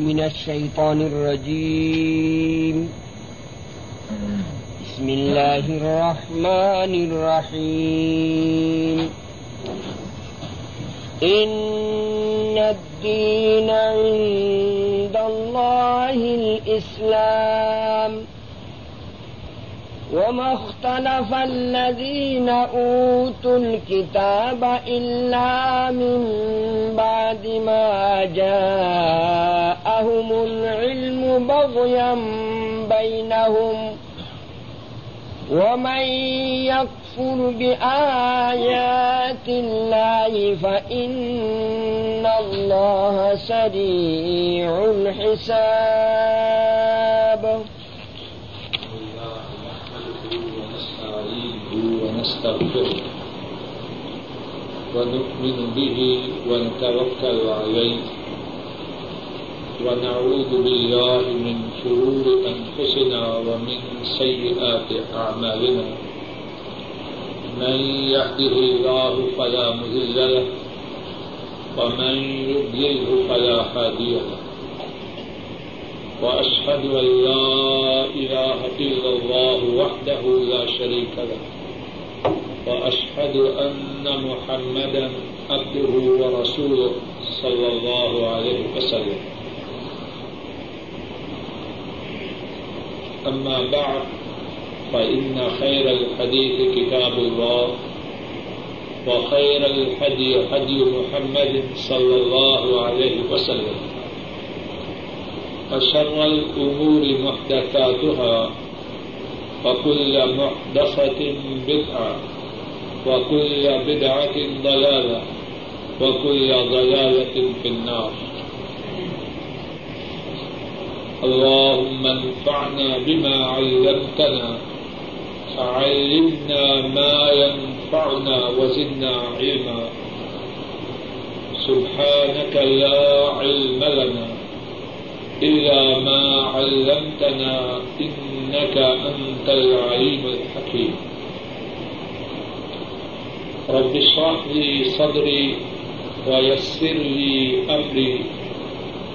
من الشيطان الرجيم. بسم الله الرحمن الرحيم. إن الدين عند الله الإسلام. وما اختلف الذين أوتوا الكتاب إلا من بعد ما جاءهم العلم بغيا بينهم ومن يكفر بآيات الله فإن الله سريع الحساب ونستغفره ونؤمن به ونتوكل عليه. ونعوذ بالله من شرور أنفسنا ومن سيئات أعمالنا. من يهده الله فلا مذل له ومن يضلله فلا هادي له. وأشهد أن لا إله إلا الله وحده لا شريك له. وأشهد أن محمدا عبده ورسوله صلى الله عليه وسلم. أما بعد، فإن خير الحديث كتاب الله، وخير الحدي حدي محمد صلى الله عليه وسلم. وشر الأمور محدثاتها، وكل محدثة بدعة، وكل بدعة ضلالة، وكل ضلالة في النار. اللهم انفعنا بما علمتنا علمنا ما ينفعنا وزدنا علما. سبحانك لا علم لنا إلا ما علمتنا إنك أنت العليم الحكيم. رب اشرح لي صدري ويسر لي أمري.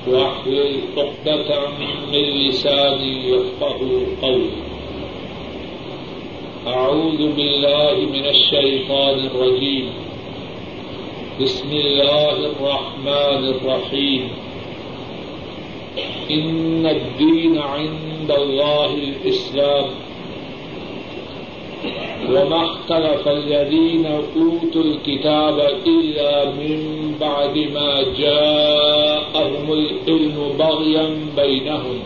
واحلل عقدة من لساني يفقه قولي. أعوذ بالله من الشيطان الرجيم. بسم الله الرحمن الرحيم. إن الدين عند الله الإسلام. وما اختلف الذين أوتوا الكتاب إلا من بعد ما جاءهم العلم بغيا بينهم.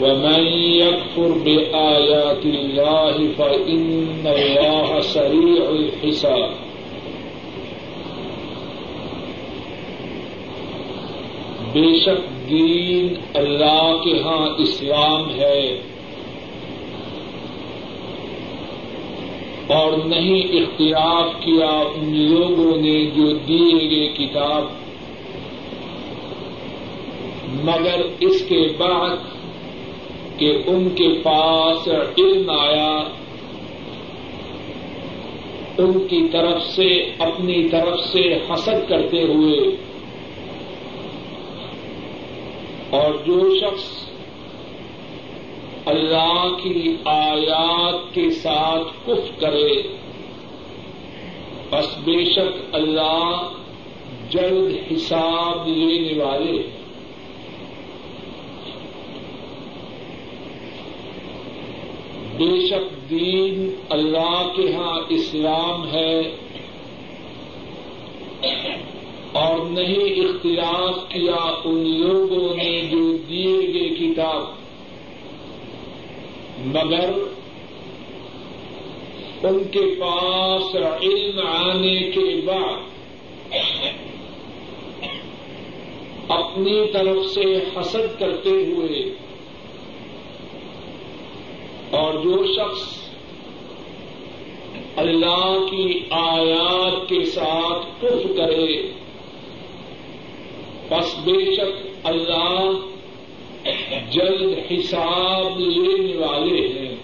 ومن يكفر بآيات الله فإن الله سريع الحساب. بے شک دین اللہ کے ہاں اسلام ہے۔ اور نہیں اختیار کیا ان لوگوں نے جو دیے گئے کتاب۔ مگر اس کے بعد کہ ان کے پاس علم آیا، ان کی طرف سے، اپنی طرف سے حسد کرتے ہوئے۔ اور جو شخص اللہ کی آیات کے ساتھ کف کرے۔ بس بے شک اللہ جلد حساب لینے والے۔ بے شک دین اللہ کے ہاں اسلام ہے۔ اور نہیں اختلاف کیا ان لوگوں نے جو دیے گئے کتاب مگر ان کے پاس علم آنے کے بعد اپنی طرف سے حسد کرتے ہوئے اور جو شخص اللہ کی آیات کے ساتھ کف کرے، پس بے شک اللہ جلد حساب لینے والے ہیں۔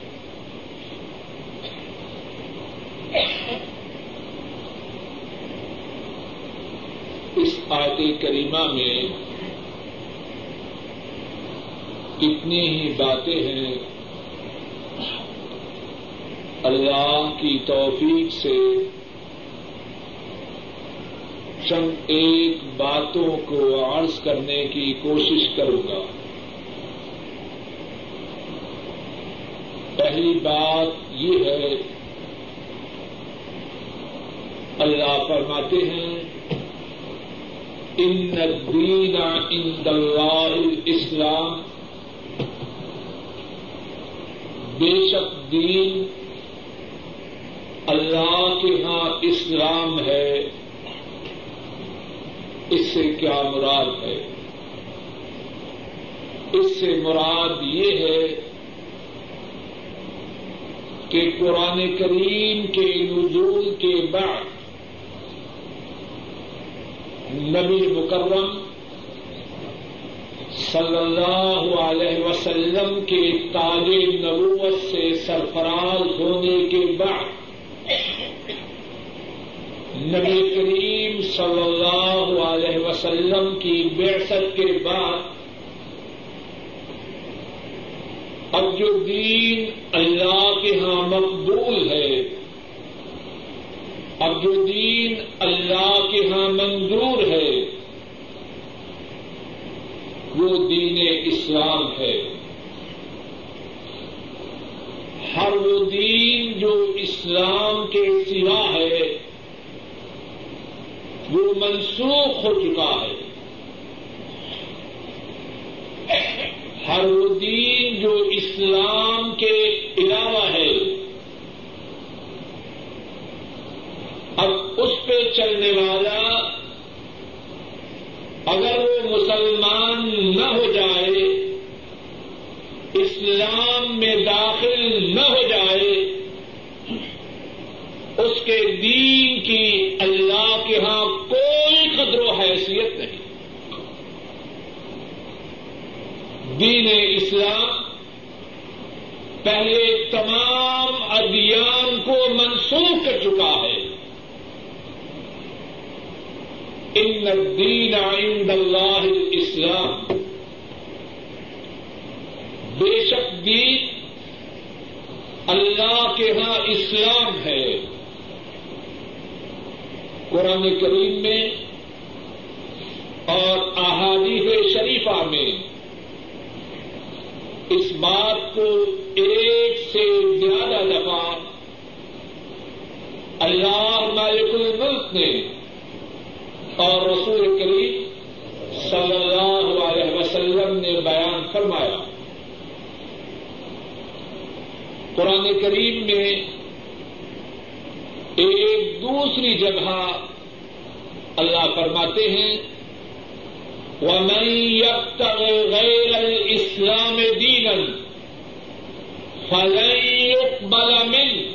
اس آیت کریمہ میں کتنی ہی باتیں ہیں۔ اللہ کی توفیق سے چند ایک باتوں کو عرض کرنے کی کوشش کروں گا۔ پہلی بات یہ ہے، اللہ فرماتے ہیں، ان الدین عند اللہ اسلام بے شک دین اللہ کے ہاں اسلام ہے، اس سے کیا مراد ہے؟ اس سے مراد یہ ہے کہ قرآن کریم کے نزول کے بعد نبی مکرم صلی اللہ علیہ وسلم کے تاج نبوت سے سرفراز ہونے کے بعد نبی کریم صلی اللہ علیہ وسلم کی بیست کے بعد اب جو دین اللہ کے ہاں مقبول ہے۔ اب جو دین اللہ کے ہاں منظور ہے۔ وہ دین اسلام ہے۔ ہر وہ دین جو اسلام کے سوا ہے، وہ منسوخ ہو چکا ہے۔ ہر وہ دین جو اسلام کے علاوہ ہے۔ اب اس پہ چلنے والا اگر وہ مسلمان نہ ہو جائے، اسلام میں داخل نہ ہو جائے، اس کے دین کی اللہ کے ہاں کوئی قدر و حیثیت نہیں۔ دین اسلام پہلے تمام ادیان کو منسوخ کر چکا ہے۔ ان الدین عند اللہ اسلام بے شک دین اللہ کے ہاں اسلام ہے۔ قرآن کریم میں اور احادیث شریفہ میں اس بات کو ایک سے زیادہ دفعہ اللہ مالک الملک نے اور رسول کریم صلی اللہ علیہ وسلم نے بیان فرمایا۔ قرآن کریم میں ایک دوسری جگہ اللہ فرماتے ہیں ومن يبتغ غير الإسلام دينا فلن يقبل منه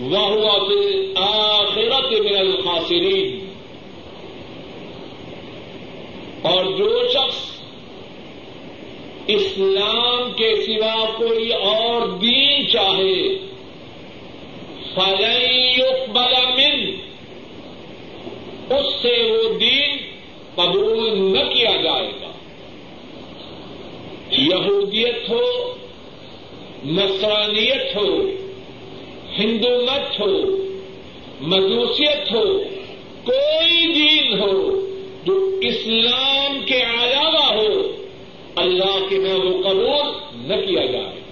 وهو في الآخرة من الخاسرين. اور جو شخص اسلام کے سوا کوئی اور دین چاہے، فلن يقبل منه، اس سے وہ دین قبول نہ کیا جائے گا۔ یہودیت ہو نسرانیت ہو، ہندو مت ہو، مجوسیت ہو، کوئی دین ہو جو اسلام کے علاوہ ہو، اللہ کے نام وہ قبول نہ کیا جائے۔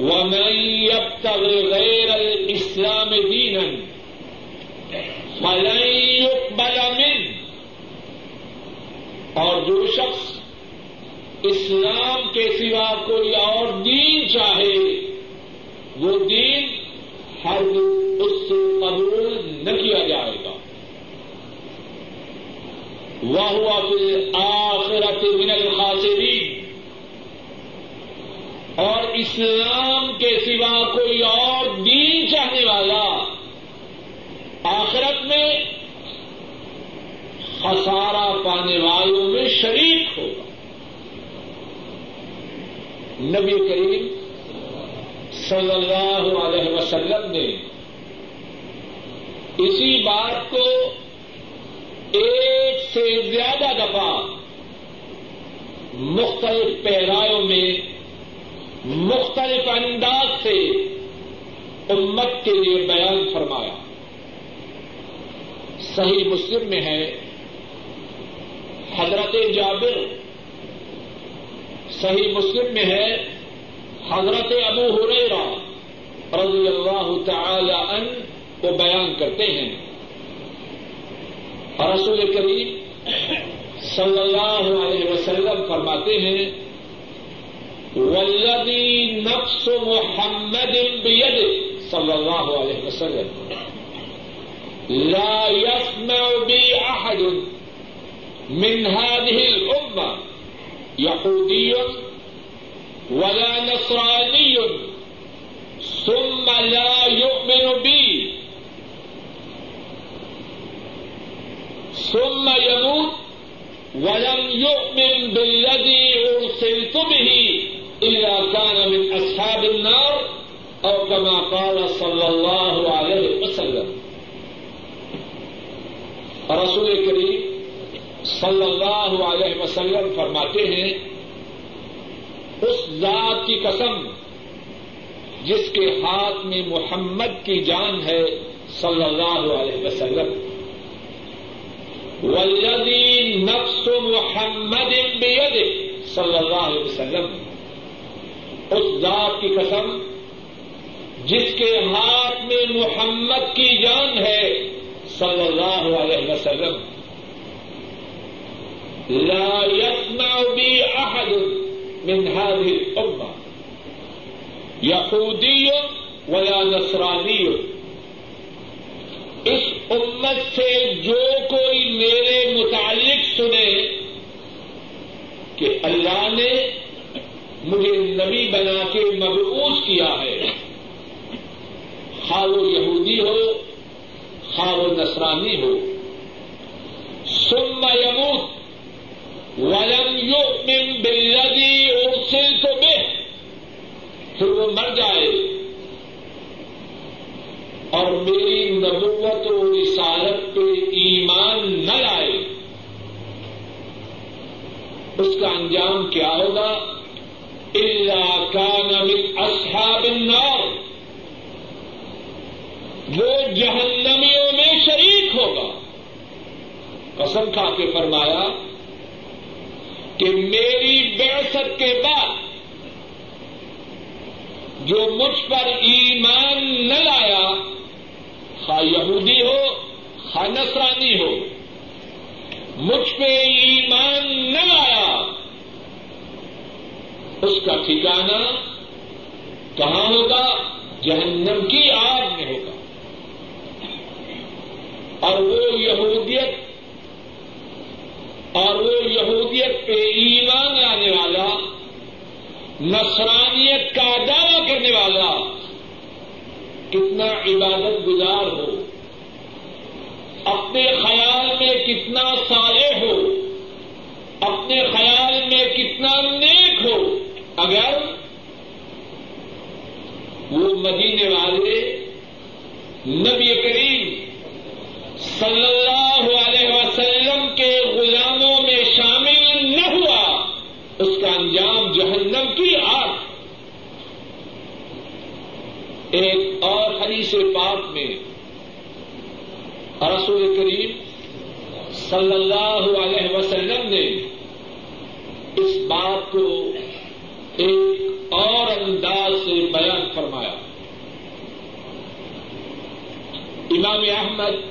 ومن يبتغ غير الاسلام دينا فلن يقبل منه اور جو شخص اسلام کے سوا کوئی اور دین چاہے، وہ دین ہر اس سے قبول نہ کیا جائے گا۔ وہ بالآخرة من الخاسرین اور اسلام کے سوا کوئی اور دین چاہنے والا آخرت میں خسارہ پانے والوں میں شریک ہوگا نبی کریم صلی اللہ علیہ وسلم نے اسی بات کو ایک سے زیادہ دفعہ مختلف پیرایوں میں مختلف انداز سے امت کے لیے بیان فرمایا۔ صحیح مسلم میں ہے۔ حضرت جابر صحیح مسلم میں ہے۔ حضرت ابو ہریرا رضی اللہ تعالی ان کو بیان کرتے ہیں۔ رسول کریم صلی اللہ علیہ وسلم فرماتے ہیں ولدی نفس محمد بید صلی اللہ علیہ وسلم۔ لا يسمع بي أحد من هذه الأمة يهودي ولا نصراني ثم لا يؤمن بي. ثم يموت ولم يؤمن بالذي أرسلت به إذا كان من أصحاب النار أو كما قال صلى الله عليه وسلم. رسول کریم صلی اللہ علیہ وسلم فرماتے ہیں، اس ذات کی قسم جس کے ہاتھ میں محمد کی جان ہے، صلی اللہ علیہ وسلم۔ ولدی نفس محمد بید صلی اللہ علیہ وسلم۔ اس ذات کی قسم جس کے ہاتھ میں محمد کی جان ہے اللہ علیہ وسلم. لا يسمع بي أحد من هذه الأمة. يهودي ولا نصراني. اس امت سے جو کوئی میرے متعلق سنے کہ اللہ نے مجھے نبی بنا کے مبعوث کیا ہے، خواہ وہ یہودی ہو خواہ وہ نصرانی ہو. ثم يموت ولم يؤمن بالذي ارسلت به. پھر وہ مر جائے. اور میری نبوت و رسالت پہ ایمان نہ لائے. اس کا انجام کیا ہوگا؟ اللہ کان من اصحاب النار. وہ جہنمیوں میں شریک ہوگا۔ قسم کھا کے فرمایا کہ میری بےست کے بعد جو مجھ پر ایمان نہ لایا، خواہ یہودی ہو، خواہ نصرانی ہو، مجھ پہ ایمان نہ لایا، اس کا ٹھکانا کہاں ہوگا؟ جہنم کی آگ میں ہوگا۔ اور وہ یہودیت اور وہ یہودیت پہ ایمان لانے والا، نصرانیت کا دعوی کرنے والا، کتنا عبادت گزار ہو، اپنے خیال میں کتنا سالے ہو، اپنے خیال میں کتنا نیک ہو، اگر وہ مدینے والے نبی صلی اللہ علیہ وسلم کے غلاموں میں شامل نہ ہوا، اس کا انجام جہنم کی آگ۔ ایک اور حدیث پاک میں رسول کریم صلی اللہ علیہ وسلم نے اس بات کو ایک اور انداز سے بیان فرمایا۔ امام احمد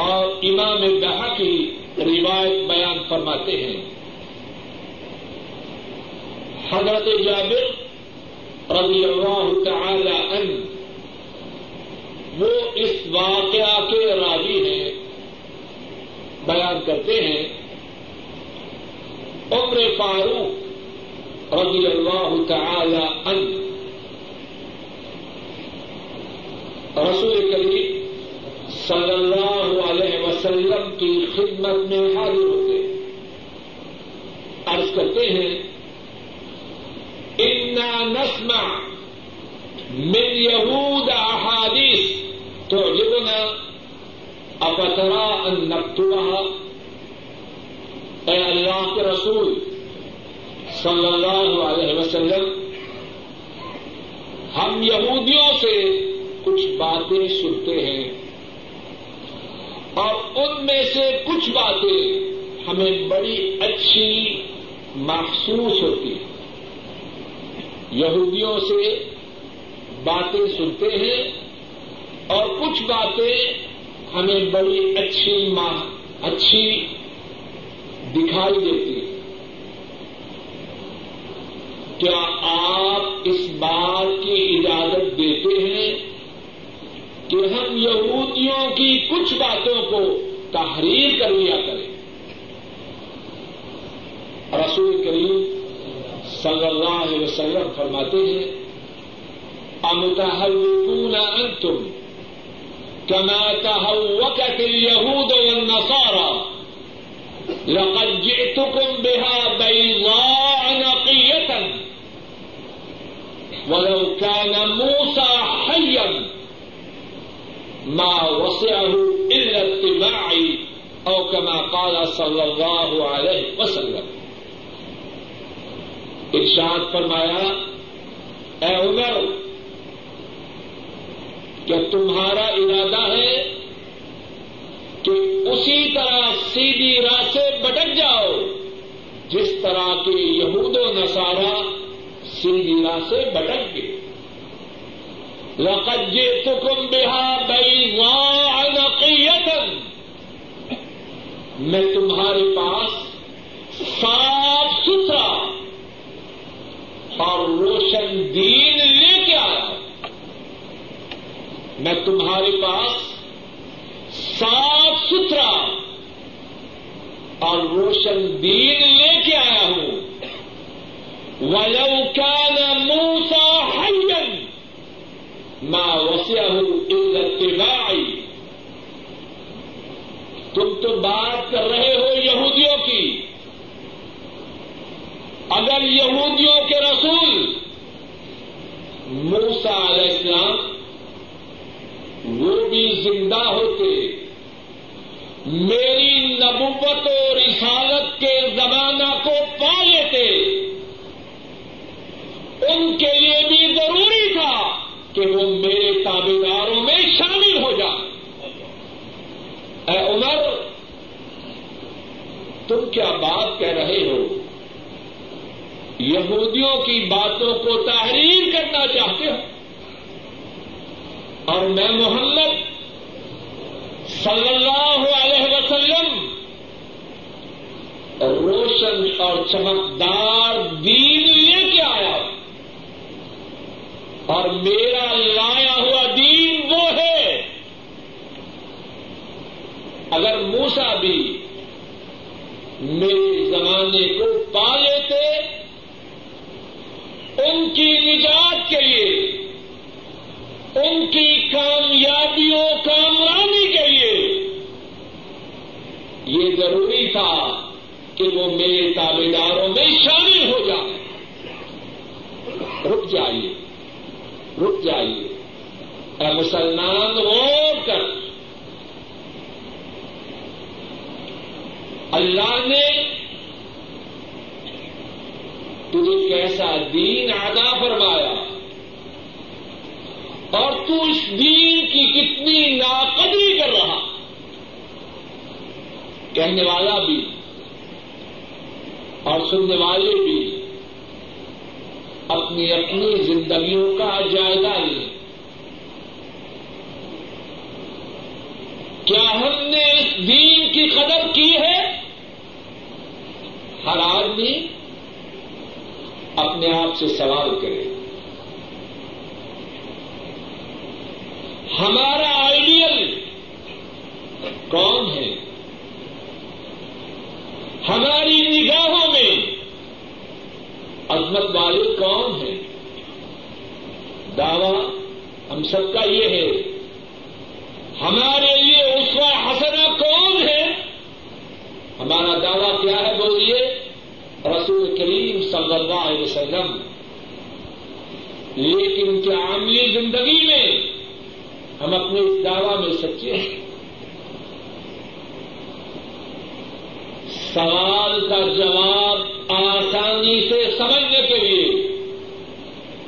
اور امام بہا کی روایت بیان فرماتے ہیں۔ حضرت جابر رضی اللہ تعالی عنہ، وہ اس واقعہ کے راوی ہیں۔ بیان کرتے ہیں، عمر فاروق رضی اللہ تعالی عنہ۔ رسول کریم صلی اللہ وسلم کی خدمت میں حاضر ہوتے عرض کرتے ہیں، انا نسمع من یہود احادیث تو جبنا اپترا ان نقطہ اے اللہ کے رسول صلی اللہ علیہ وسلم، ہم یہودیوں سے کچھ باتیں سنتے ہیں۔ اور ان میں سے کچھ باتیں ہمیں بڑی اچھی محسوس ہوتی ہیں۔ یہودیوں سے باتیں سنتے ہیں اور کچھ باتیں ہمیں بڑی اچھی اچھی دکھائی دیتی ہیں۔ کیا آپ اس بات کی اجازت دیتے ہیں کہ ہم یہودیوں کی کچھ باتوں کو تحریر کر لیا کریں رسول کریم صلی اللہ علیہ وسلم فرماتے ہیں امتحل انتم كما تهوكت اليهود والنصارى لقد جئتكم بها بيضاء نقية ولو كان موسى حيا ما وسعه إلا اتباعي أو كما قال صلى الله عليه وسلم. ارشاد فرمایا، اے عمر کیا تمہارا ارادہ ہے کہ اسی طرح سیدھی راہ سے بٹک جاؤ، جس طرح کے یہود و نسارا سیدھی راہ سے بٹک گئے۔ لقجے تکم بہا بئی میں تمہارے پاس صاف ستھرا اور روشن دین لے کے آیا میں تمہارے پاس صاف ستھرا اور روشن دین لے کے آیا ہوں. ولو كان موسى حيا ما وسعه الا اتباعي. تم تو بات کر رہے ہو یہودیوں کی. اگر یہودیوں کے رسول موسا علیہ السلام وہ بھی زندہ ہوتے، میری نبوت و رسالت کے زمانہ کو پا لیتے، ان کے لیے بھی ضروری تھا کہ وہ میرے تابے داروں میں شامل ہو جائے اے عمر، تم کیا بات کہہ رہے ہو؟ یہودیوں کی باتوں کو تحریر کرنا چاہتے ہو؟ اور میں محمد صلی اللہ علیہ وسلم روشن اور چمکدار دین لے اور میرا لایا ہوا دین وہ ہے۔ اگر موسا بھی میرے زمانے کو پا لیتے، ان کی نجات کے لیے، ان کی کامیابیوں کامرانی کے لیے، یہ ضروری تھا کہ وہ میرے تابے داروں میں شامل ہو جائیں رک جائیے۔ رک جائیے۔ اے مسلمان، غور کر۔ اللہ نے تجھے کیسا دین ادا فرمایا؟ اور تو اس دین کی کتنی ناقدری کر رہا؟ کہنے والا بھی اور سننے والے بھی۔ اپنی اپنی زندگیوں کا جائزہ لیں کیا ہم نے اس دین کی قدر کی ہے؟ ہر آدمی اپنے آپ سے سوال کرے۔ ہمارا آئیڈیل کون ہے؟ ہماری عظمت والے کون ہیں دعوی ہم سب کا یہ ہے، ہمارے لیے اسوا حسنا کون ہے؟ ہمارا دعویٰ کیا ہے بولیے؟ رسول کریم صلی اللہ علیہ وسلم۔ لیکن کیا عملی زندگی میں ہم اپنے اس دعوی میں سچے ہیں۔ سوال کا جواب آسانی سے سمجھنے کے لیے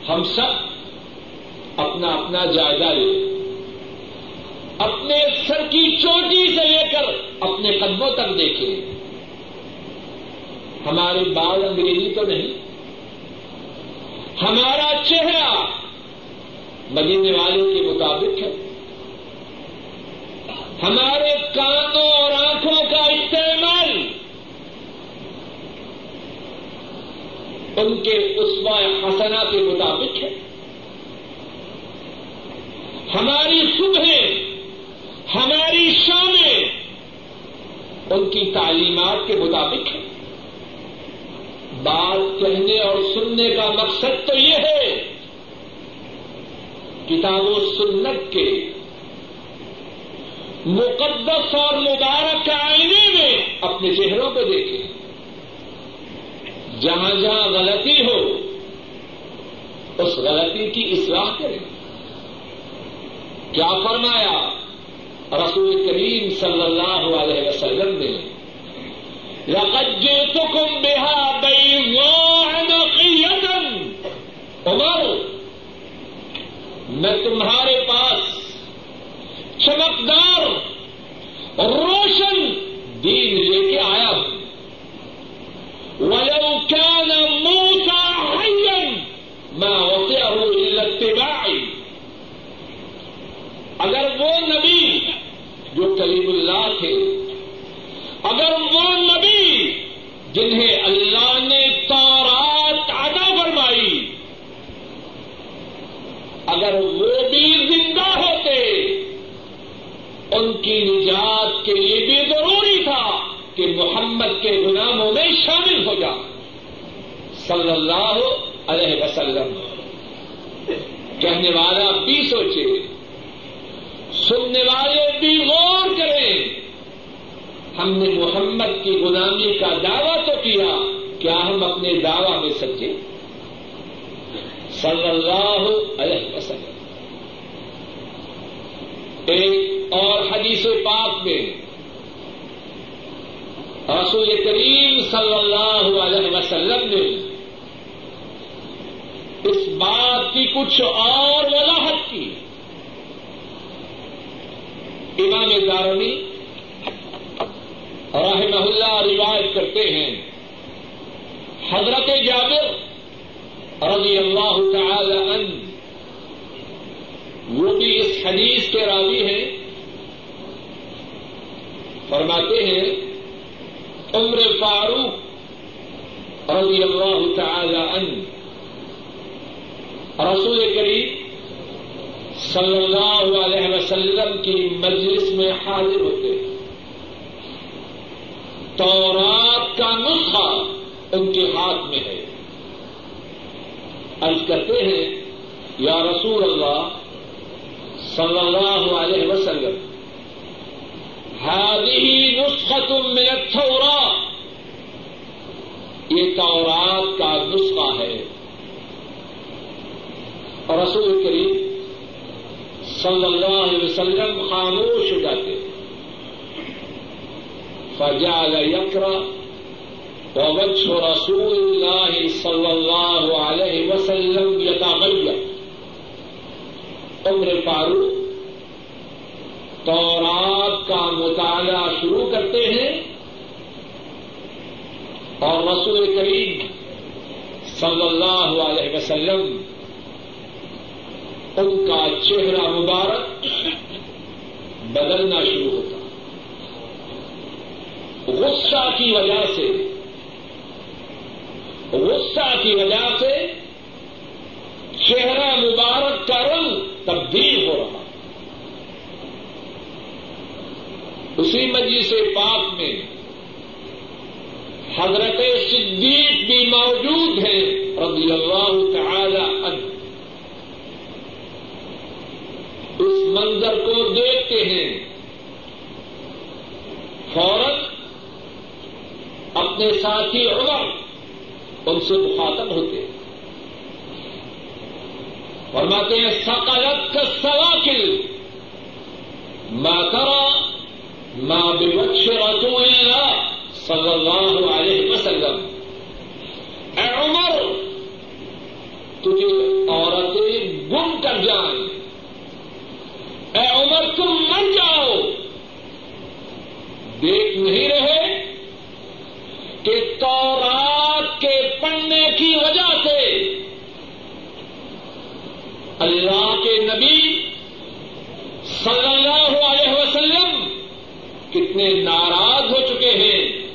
ہم سب اپنا اپنا جائزہ لیں۔ اپنے سر کی چوٹی سے لے کر اپنے قدموں تک دیکھیں۔ ہمارے بال انگریزی تو نہیں۔ ہمارا چہرہ مدینے والوں کے مطابق ہے۔ ہمارے کانوں اور آنکھوں کا استعمال ان کے اسوا حسنا کے مطابق ہے۔ ہماری صبح ہماری شامیں ان کی تعلیمات کے مطابق ہے بات کہنے اور سننے کا مقصد تو یہ ہے، کتاب و سنت کے مقدس اور مبارک آئینے میں اپنے چہروں کو دیکھیں۔ جہاں جہاں غلطی ہو، اس غلطی کی اصلاح کریں۔ کیا فرمایا؟ رسول کریم صلی اللہ علیہ وسلم نے، لقد جئتكم بها بيضاء نقية۔ عمر، میں تمہارے پاس چمکدار روشن دین لے کے آیا ہوں ولو كان موسى حيا ما وسعه الا اتباعي اگر وہ نبی جو کلیم اللہ تھے اگر وہ نبی جنہیں اللہ نے تورات عطا فرمائی اگر وہ بھی زندہ ہوتے ان کی نجات کے لیے بھی ضروری تھا کہ محمد کے غلاموں میں شامل ہو جا صلی اللہ علیہ وسلم۔ کہنے والا بھی سوچے، سننے والے بھی غور کریں ہم نے محمد کی غلامی کا دعویٰ تو کیا کیا ہم اپنے دعوی میں سچے؟ صلی اللہ علیہ وسلم۔ ایک اور حدیث پاک میں رسول کریم صلی اللہ علیہ وسلم نے اس بات کی کچھ اور وضاحت کی۔ امام دارمی رحمہ اللہ روایت کرتے ہیں۔ حضرت جابر رضی اللہ تعالی عنہ، وہ بھی اس حدیث کے راوی ہیں۔ فرماتے ہیں، عمر فاروق رضی اللہ تعالی عنہ رسول کریم صلی اللہ علیہ وسلم کی مجلس میں حاضر ہوتے ہیں۔ تورات کا نسخہ ان کے ہاتھ میں ہے۔ عرض کرتے ہیں، یا رسول اللہ صلی اللہ علیہ وسلم ہادی نسخت من التوراة یہ تورات کا نسخہ ہے۔ اور رسول کریم صلی اللہ علیہ وسلم خاموش ہو جاتے فجعل يقرأ ووجه رسول الله صلى الله عليه وسلم يتغير عمر فاروق تورات کا مطالعہ شروع کرتے ہیں اور رسول کریم صلی اللہ علیہ وسلم ان کا چہرہ مبارک بدلنا شروع ہوتا۔ غصہ کی وجہ سے، غصہ کی وجہ سے چہرہ مبارک کا رنگ تبدیل ہو رہا۔ اسی مجلس پاک میں حضرت صدیق بھی موجود ہیں، رضی اللہ تعالی عنہ۔ اس منظر کو دیکھتے ہیں۔ فوراً اپنے ساتھی عمر ان سے مخاطب ہوتے ہیں۔ فرماتے ہیں سقلت کا سواکل ماترا ماں بچ رسول صلی اللہ علیہ وسلم۔ اے عمر، تجھے عورتیں گم کر جائیں۔ اے عمر، تم مر جاؤ۔ دیکھ نہیں رہے کہ تورات کے پڑھنے کی وجہ سے اللہ کے نبی صلی اللہ علیہ وسلم کتنے ناراض ہو چکے ہیں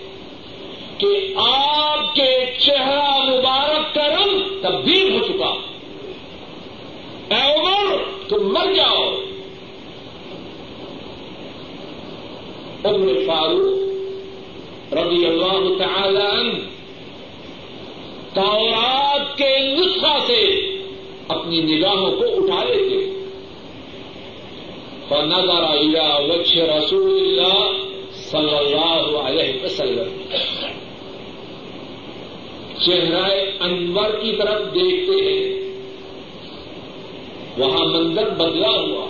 کہ آپ کے چہرہ مبارک کا رنگ تبدیل ہو چکا۔ اے عمر، تم مر جاؤ۔ عمر فاروق رضی اللہ تعالی عنہ تورات کے نسخہ سے اپنی نگاہوں کو اٹھا لیتے فنظر الى وجه رسول اللہ صلی اللہ علیہ وسلم۔ چہرہ انور کی طرف دیکھتے ہیں۔ وہاں منظر بدلا ہوا۔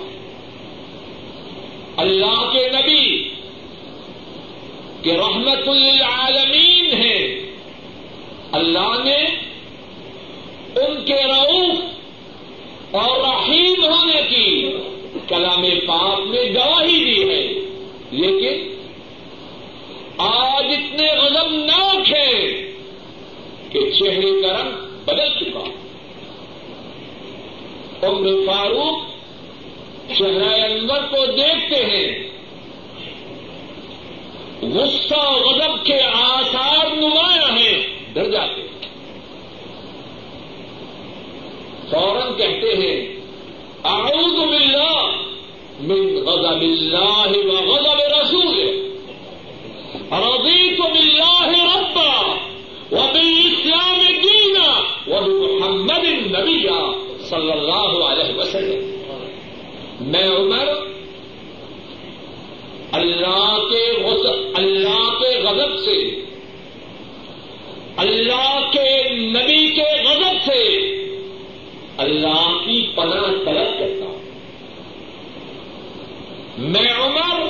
اللہ کے نبی کہ رحمت للعالمین ہے۔ اللہ نے ان کے رعوف اور رحیم ہونے کی کلام پاک میں گواہی دی ہے۔ لیکن آج اتنے غضبناک ہیں کہ چہرے کا رنگ بدل چکا۔ عمر فاروق چہرہ انور کو دیکھتے ہیں۔ غصہ غضب کے آثار نمایاں ہیں۔ ڈر جاتے ہیں۔ فوراً کہتے ہیں، اعوذ باللہ من غضب اللہ و غضب رسول۔ رضیت باللہ ربا وبالاسلام دینا وبمحمد نبیا صلی اللہ علیہ وسلم۔ میں عمر اللہ کے اللہ کے غضب سے، اللہ کے نبی کے غضب سے اللہ کی پناہ طلب کرتا ہوں۔ میں عمر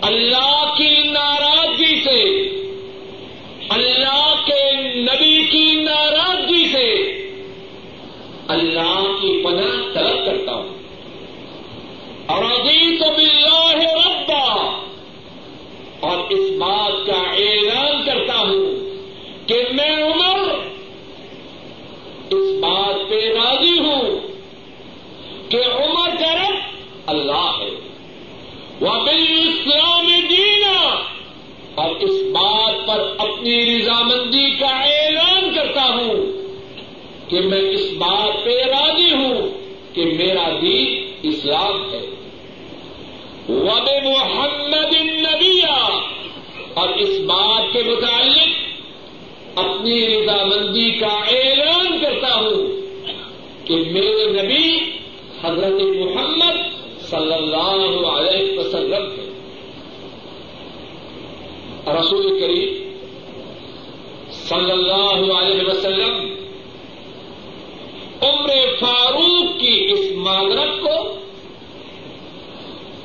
اللہ کی ناراضگی سے اللہ کے نبی کی ناراضگی سے اللہ کی پناہ طلب کرتا ہوں اور ابھی تو باللہ ربا اور اس بات کا اعلان کرتا ہوں کہ میں عمر اس بات پہ راضی ہوں کہ عمر کا رب اللہ ہے وہ بال اسلام دینا اور اس بات پر اپنی رضامندی کا اعلان کرتا ہوں کہ میں اس بات پہ راضی ہوں کہ میرا دین اسلام ہے۔ وب محمد نبیا اور اس بات کے متعلق اپنی رضامندی کا اعلان کرتا ہوں کہ میرے نبی حضرت محمد صلی اللہ علیہ وسلم ہے رسول کریم صلی اللہ علیہ وسلم، عمر فاروق کی اس معذرت کو،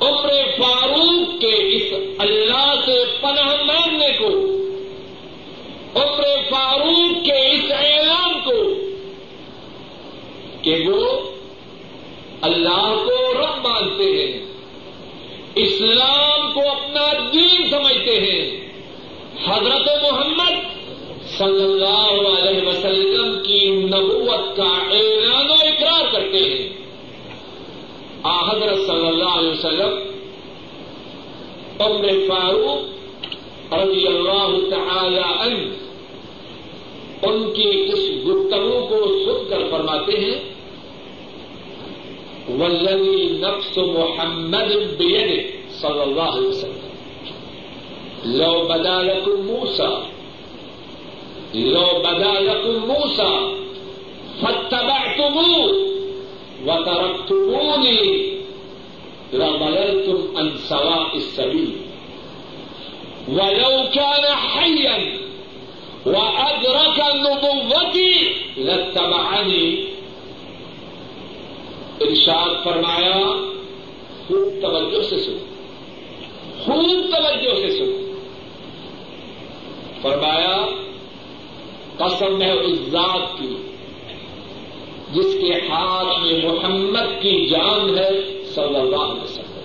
عمر فاروق کے اس اللہ سے پناہ مانگنے کو، عمر فاروق کے اس اعلان کو کہ وہ اللہ کو رب مانتے ہیں، اسلام کو اپنا دین سمجھتے ہیں۔ حضرت محمد صلی اللہ علیہ وسلم کی نبوت کا اعلان و اقرار کرتے ہیں۔ آ، حضرت صلی اللہ علیہ وسلم، عمر فاروق رضی اللہ تعالی عنہ، ان کی اس گفتگو کو سن کر فرماتے ہیں والذی نفس محمد بیده صلی اللہ علیہ وسلم۔ لو بدا لكم موسى لو بدا لكم موسى فاتبعتموه وتركتموني لضللتم عن سواء السبيل. ولو كان حيا وأدرك نبوتي لاتبعني. ارشاد فرمایا، خوب توجہ سے سنو. خوب توجہ سے سنو. فرمایا قسم ہے اس ذات کی، جس کے ہاتھ میں محمد کی جان ہے، صلی اللہ علیہ وسلم۔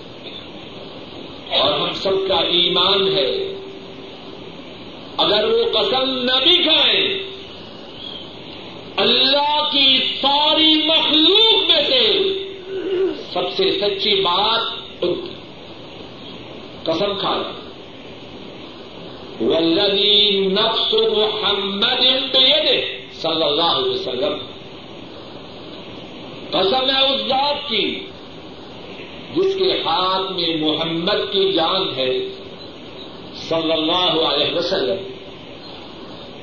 اور ہم سب کا ایمان ہے، اگر وہ قسم نہ بھی کھائیں اللہ کی ساری مخلوق میں سے سب سے سچی بات ان کی۔ قسم کھانا والذی نفس محمد بیدہ صلی اللہ علیہ وسلم. قسم ہے اس ذات کی جس کے ہاتھ میں محمد کی جان ہے صلی اللہ علیہ وسلم.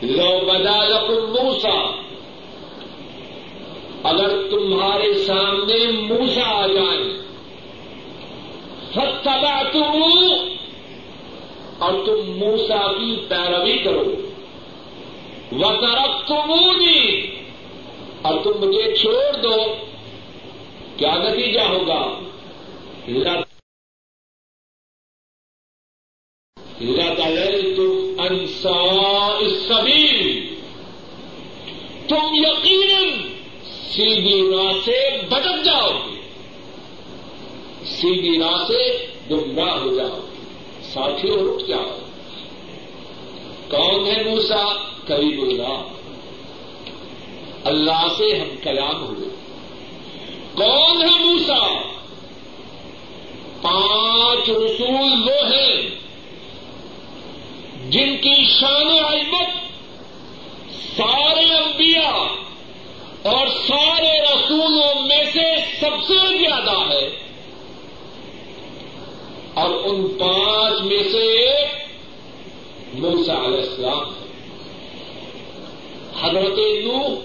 لو بدا موسا اگر تمہارے سامنے موسا آ جائیں فتبا تم اور تم موسا کی پیروی کرو۔ وہ طرف اور تم مجھے چھوڑ دو۔ کیا نتیجہ ہوگا؟ تم انسا سبھی تم یقیناً سیدھی راہ سے بٹک جاؤ۔ گے سیدھی راہ سے گمراہ ہو جاؤ۔ گے ساتھیوں رک جاؤ کون ہے موسا کبھی اللہ اللہ سے ہم کلام ہوئے۔ کون ہے موسا پانچ رسول وہ ہیں جن کی شان و عظمت سارے انبیاء اور سارے رسولوں میں سے سب سے زیادہ ہے۔ اور ان پانچ میں سے ایک موسا علیہ السلام ہے۔ حضرت نو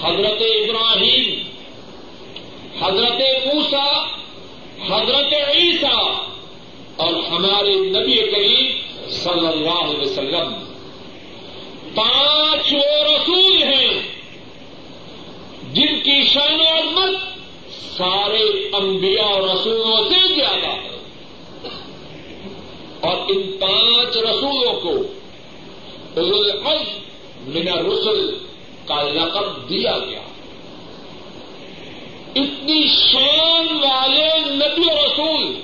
حضرت ابراہیم، حضرت موسا حضرت عیسیٰ اور ہمارے نبی کریم صلی اللہ علیہ وسلم۔ پانچ وہ رسول ہیں جن کی شان و عظمت سارے انبیاء اور رسولوں سے زیادہ ہے۔ اور ان پانچ رسولوں کو العزم من الرسل کا لقب دیا گیا۔ اتنی شان والے نبی رسول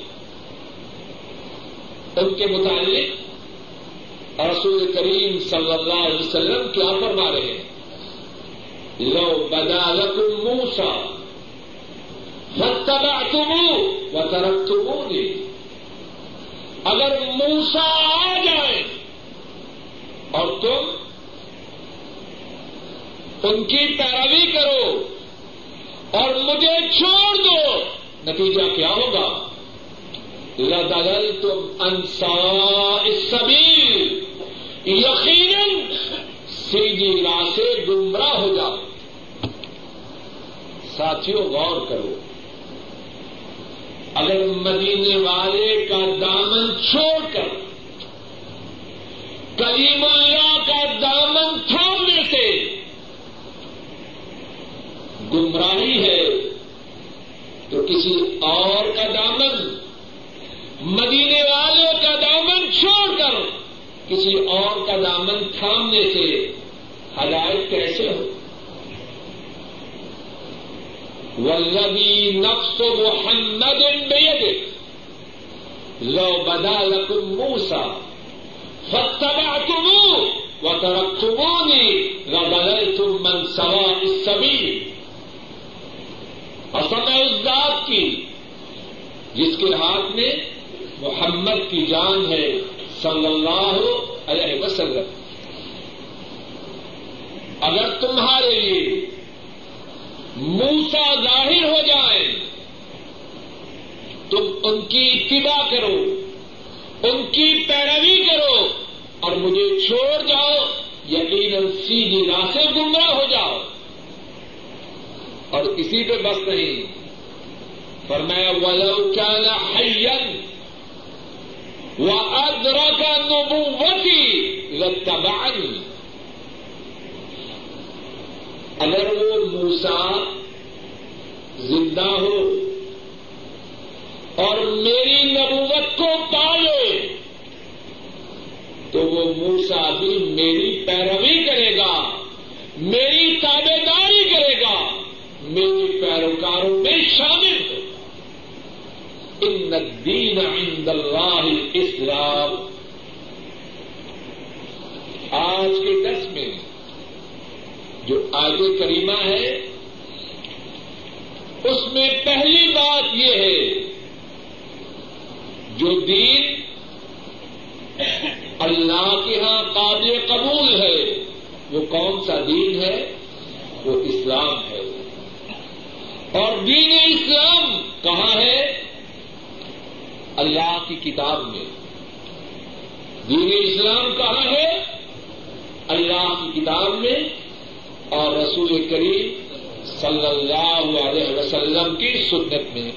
ان کے متعلق رسول کریم صلی اللہ علیہ وسلم کیا فرما رہے ہیں۔ لو بدالت موسا فتبا تم و ترک اگر موسا آ جائے اور تم ان کی پیروی کرو اور مجھے چھوڑ دو، نتیجہ کیا ہوگا؟ لدل تم انسا سبیر یقیناً سیدھی راہ سے گمراہ ہو جاؤ۔ ساتھیوں غور کرو۔ اگر مدینے والے کا دامن چھوڑ کر کلیم اللہ کا دامن تھامنے سے گمراہی ہے، تو کسی اور کا دامن، مدینے والوں کا دامن چھوڑ کر کسی اور کا دامن تھامنے سے ہدایت کیسے ہو ولبی نقص محمد بید لو بدا لکم موسا فتبا تم و ترک تمونی ربل تم من سوا اس سبھی قسم ہے اس ذات کی جس کے ہاتھ میں محمد کی جان ہے، صلی اللہ علیہ وسلم۔ اگر تمہارے لیے موسا ظاہر ہو جائے، تم ان کی اتباع کرو، ان کی پیروی کرو، اور مجھے چھوڑ جاؤ، یقیناً سیدھی راہ سے گمراہ ہو جاؤ۔ اور اسی پہ بس نہیں، فرمایا، ولو كان حيا وأدرك نبوتي لاتبعني اگر وہ موسا زندہ ہو اور میری نبوت کو پالے، تو وہ موسا بھی میری پیروی کرے گا، میری تابے داری کرے گا میری پیروکاروں میں شامل ہو۔ ان الدین عند اللہ اسلام آج کے دس میں جو آج کریمہ ہے، اس میں پہلی بات یہ ہے، جو دین اللہ کے ہاں قابل قبول ہے، وہ کون سا دین ہے؟ وہ اسلام ہے۔ اور دین اسلام کہاں ہے؟ اللہ کی کتاب میں۔ دین اسلام کہاں ہے؟ اللہ کی کتاب میں۔ اور رسول کریم صلی اللہ علیہ وسلم کی سنت میں۔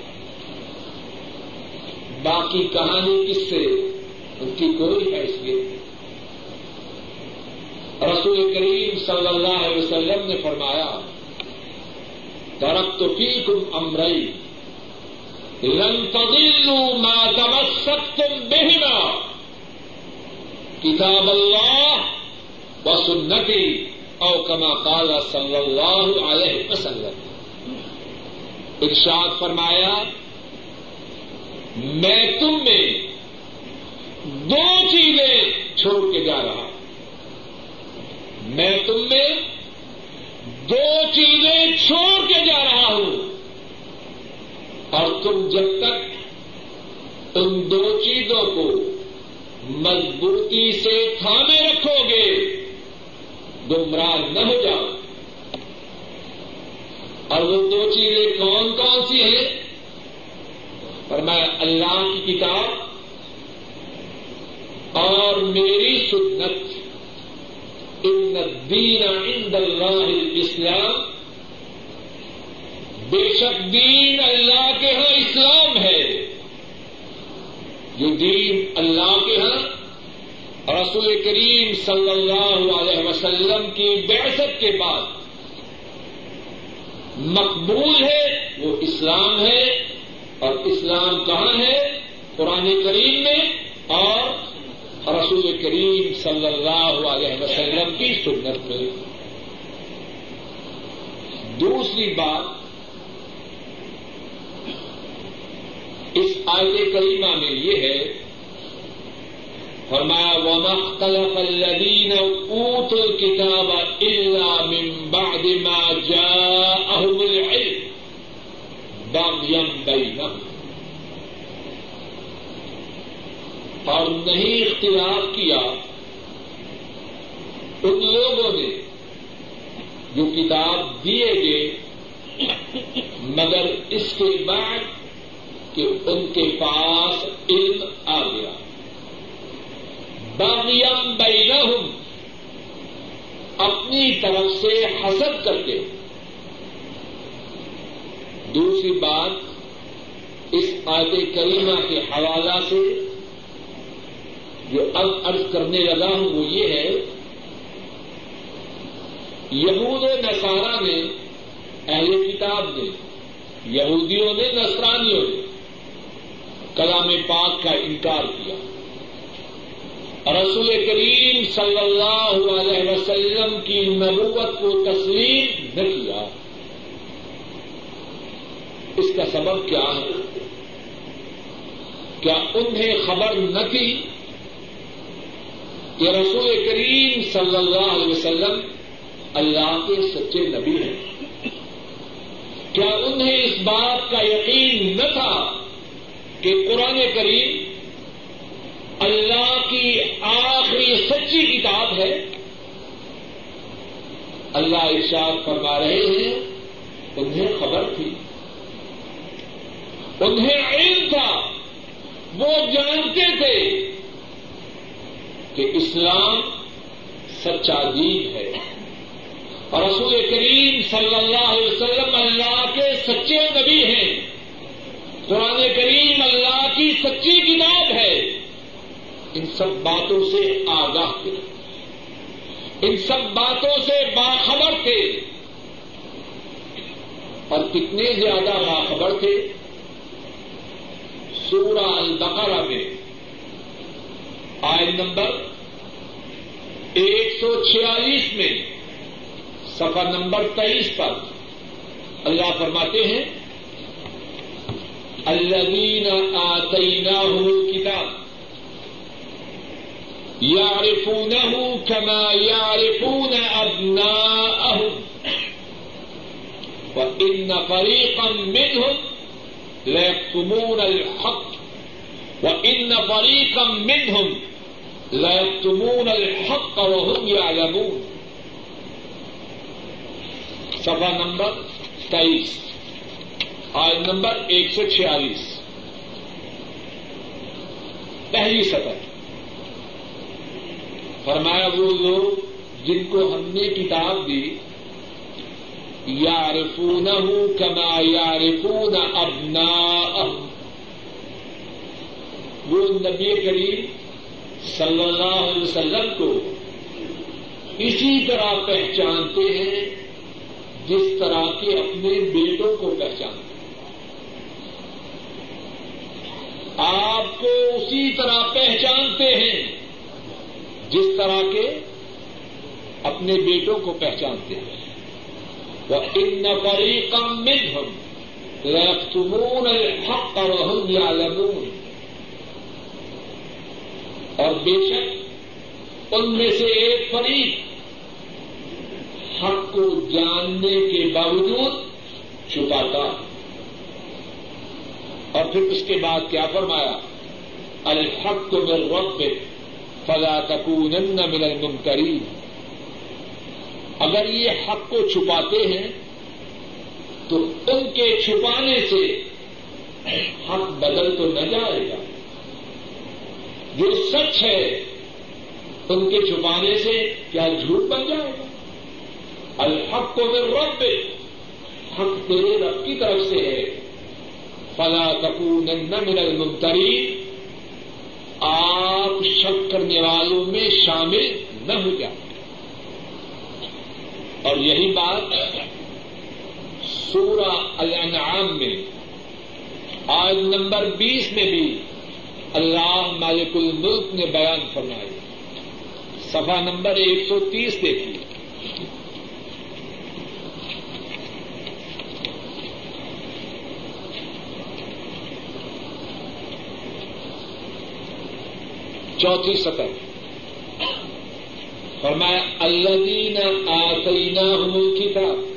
باقی کہانی کس سے؟ ان کی کوئی حیثیت رسول کریم صلی اللہ علیہ وسلم نے فرمایا، درخت فی کم امرئی لن تضلوا ما تمسكتم بهما، کتاب اللہ و سنتی او کما قال صلی اللہ علیہ وسلم۔ ارشاد فرمایا، میں تم میں دو چیزیں چھوڑ کے جا رہا ہوں۔ میں تم میں دو چیزیں چھوڑ کے جا رہا ہوں۔ اور تم جب تک ان دو چیزوں کو مضبوطی سے تھامے رکھو گے گمراہ نہ ہو جاؤ۔ اور وہ دو چیزیں کون کون سی ہیں؟ اور میں اللہ کی کتاب اور میری سنت۔ ان دین عند اللہ اسلام بے شک دین اللہ کے ہاں اسلام ہے۔ جو دین اللہ کے ہاں رسول کریم صلی اللہ علیہ وسلم کی بحثت کے بعد مقبول ہے، وہ اسلام ہے اور اسلام کہاں ہے؟ قرآن کریم میں اور رسول کریم صلی اللہ علیہ وسلم کی سنت میں۔ دوسری بات، اس آیت کریمہ میں یہ ہے فرمایا ومختلف الذين اوتوا الكتاب الا من بعد ما جاءهم العلم بغيا بينهم اور نہیں اختلاف کیا ان لوگوں نے جو کتاب دیے گئے، مگر اس کے بعد کہ ان کے پاس علم آ گیا۔ باغیم بینہم، اپنی طرف سے حسد کر کے۔ دوسری بات، اس آیت کریمہ کے حوالہ سے جو اب عرض کرنے لگا ہوں وہ یہ ہے، یہود نصارہ نے اہل کتاب نے یہودیوں نے نسرانیوں نے کلام پاک کا انکار کیا۔ رسول کریم صلی اللہ علیہ وسلم کی نبوت کو تسلیم نہ کیا۔ اس کا سبب کیا ہے؟ کیا انہیں خبر نہ تھی کہ رسول کریم صلی اللہ علیہ وسلم اللہ کے سچے نبی ہیں؟ کیا انہیں اس بات کا یقین نہ تھا کہ قرآن کریم اللہ کی آخری سچی کتاب ہے۔ اللہ ارشاد فرما رہے ہیں، انہیں خبر تھی۔ انہیں علم تھا۔ وہ جانتے تھے کہ اسلام سچا دین ہے۔ اور رسول کریم صلی اللہ علیہ وسلم اللہ کے سچے نبی ہیں۔ قرآن کریم اللہ کی سچی کتاب ہے۔ ان سب باتوں سے آگاہ تھے۔ ان سب باتوں سے باخبر تھے۔ اور کتنے زیادہ باخبر تھے۔ سورہ البقرہ میں۔ آئن نمبر ایک سو چھیالیس میں۔ سفر نمبر تیئیس پر۔ اللہ فرماتے ہیں، الذین آتیناہم الکتاب۔ یعرفونہ کما یعرفون ابناءہم وإن فريقا منهم ليكتمون الحق. وإن فريقا منهم ليكتمون الحق وهم يعلمون. صفحہ نمبر تیئیس. آج نمبر ایک سو چھیالیس. پہلی سطح. فرمایا وہ لوگ جن کو ہم نے کتاب دی یارفونہ کما یارفون ابنا وہ نبی کریم صلی اللہ علیہ وسلم کو اسی طرح پہچانتے ہیں، جس طرح کے اپنے بیٹوں کو پہچانتے ہیں۔ آپ کو اسی طرح پہچانتے ہیں۔ جس طرح کے اپنے بیٹوں کو پہچانتے ہیں۔ وہ ان نفری کم مل ہم لفتمون الحق وهم يعلمون۔ اور بے شک ان میں سے ایک فریق حق کو جاننے کے باوجود چھپاتا۔ اور پھر اس کے بعد کیا فرمایا؟ الحق من رب فلا تکونن من الممترین۔ اگر یہ حق کو چھپاتے ہیں، تو ان کے چھپانے سے حق بدل تو نہ جائے گا۔ جو سچ ہے، ان کے چھپانے سے کیا جھوٹ بن جائے گا؟ الحق کو میں رب، حق تیرے رب کی طرف سے ہے۔ فلا تکون من الممترین۔ آپ شک کرنے والوں میں شامل نہ ہو جائے اور یہی بات سورہ الانعام میں آج نمبر بیس میں بھی اللہ مالک الملک نے بیان فرمائی سفا نمبر ایک سو تیس دیکھیے۔ چوتھی سطح۔ فرمایا الذین آتیناہم الکتاب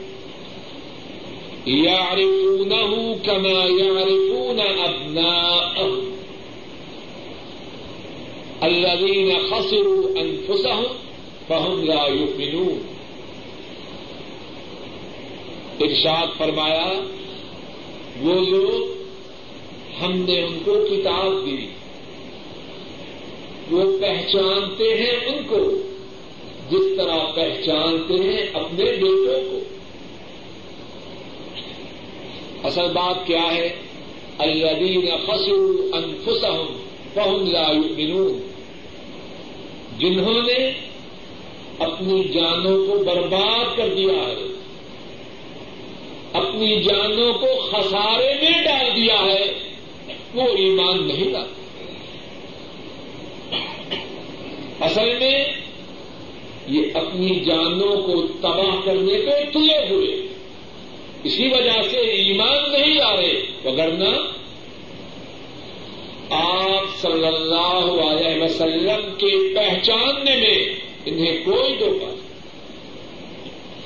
یعرفونہ کما یعرفون ابناءہم الذین خسروا انفسهم فهم لا یؤمنون ارشاد فرمایا، وہ لوگ ہم نے ان کو کتاب دی۔ وہ پہچانتے ہیں ان کو، جس طرح پہچانتے ہیں اپنے بیٹوں کو۔ اصل بات کیا ہے؟ الدین خسر انفسہم فہم لا یؤمنون۔ جنہوں نے اپنی جانوں کو برباد کر دیا ہے، اپنی جانوں کو خسارے میں ڈال دیا ہے، وہ ایمان نہیں لاتے۔ اصل میں یہ اپنی جانوں کو تباہ کرنے پہ تلے ہوئے۔ اسی وجہ سے ایمان نہیں آ رہے۔ وگرنہ آپ صلی اللہ علیہ وسلم کے پہچاننے میں انہیں کوئی دھوکہ نہیں۔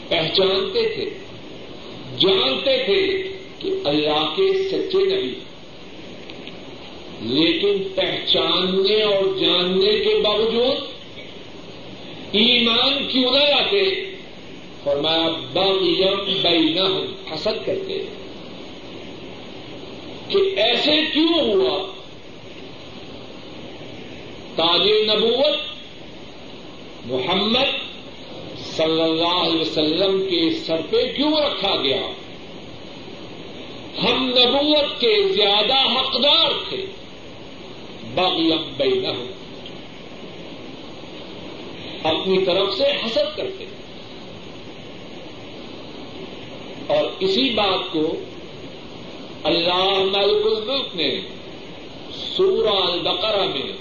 پہچانتے تھے، جانتے تھے کہ اللہ کے سچے نبی لیکن پہچاننے اور جاننے کے باوجود ایمان کیوں نہ آتے فرمایا باغیم بینہم حسد کرتے کہ ایسے کیوں ہوا؟ تاج نبوت محمد صلی اللہ علیہ وسلم کے سر پہ کیوں رکھا گیا؟ ہم نبوت کے زیادہ حقدار تھے۔ باغیم بینہم اپنی طرف سے حسد کرتے اور اسی بات کو اللہ ملک الملک نے سورہ البقرہ میں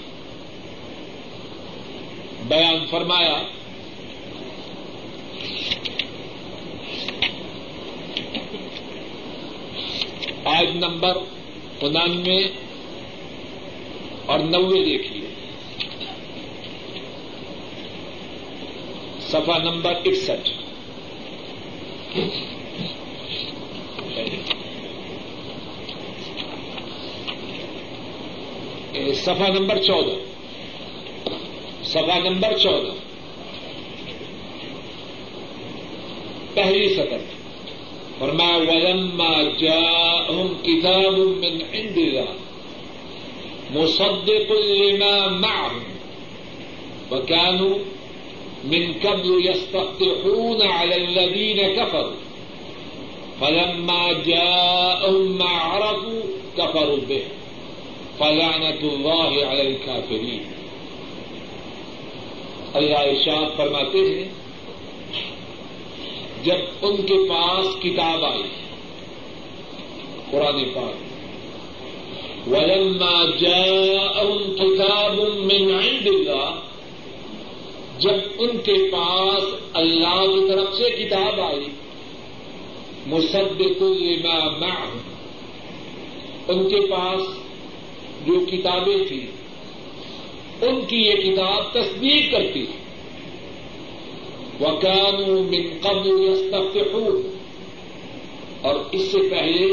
بیان فرمایا۔ آج نمبر انانوے اور نوے دیکھیے۔ سفا نمبر اکسٹھ۔ سفا نمبر چودہ۔ سفا نمبر چودہ۔ پہلی سطر۔ اور میں ولما جاءهم كتاب من عند الله۔ مصدق لما معهم وكانوا من قبل يستفتحون على الذين كفروا. فلما جاءهم ما عرفوا كفروا به. فلعنة الله على الكافرين. اللہ ارشاد فرماتے ہیں، جب ان کے پاس کتاب آئی، قرآن پاک ولما جاءهم كتاب من عند الله، جب ان کے پاس اللہ کی طرف سے کتاب آئی مصدق لما معهم ان کے پاس جو کتابیں تھیں، ان کی یہ کتاب تصدیق کرتی وكانوا من قبل يستفتحون، اور اس سے پہلے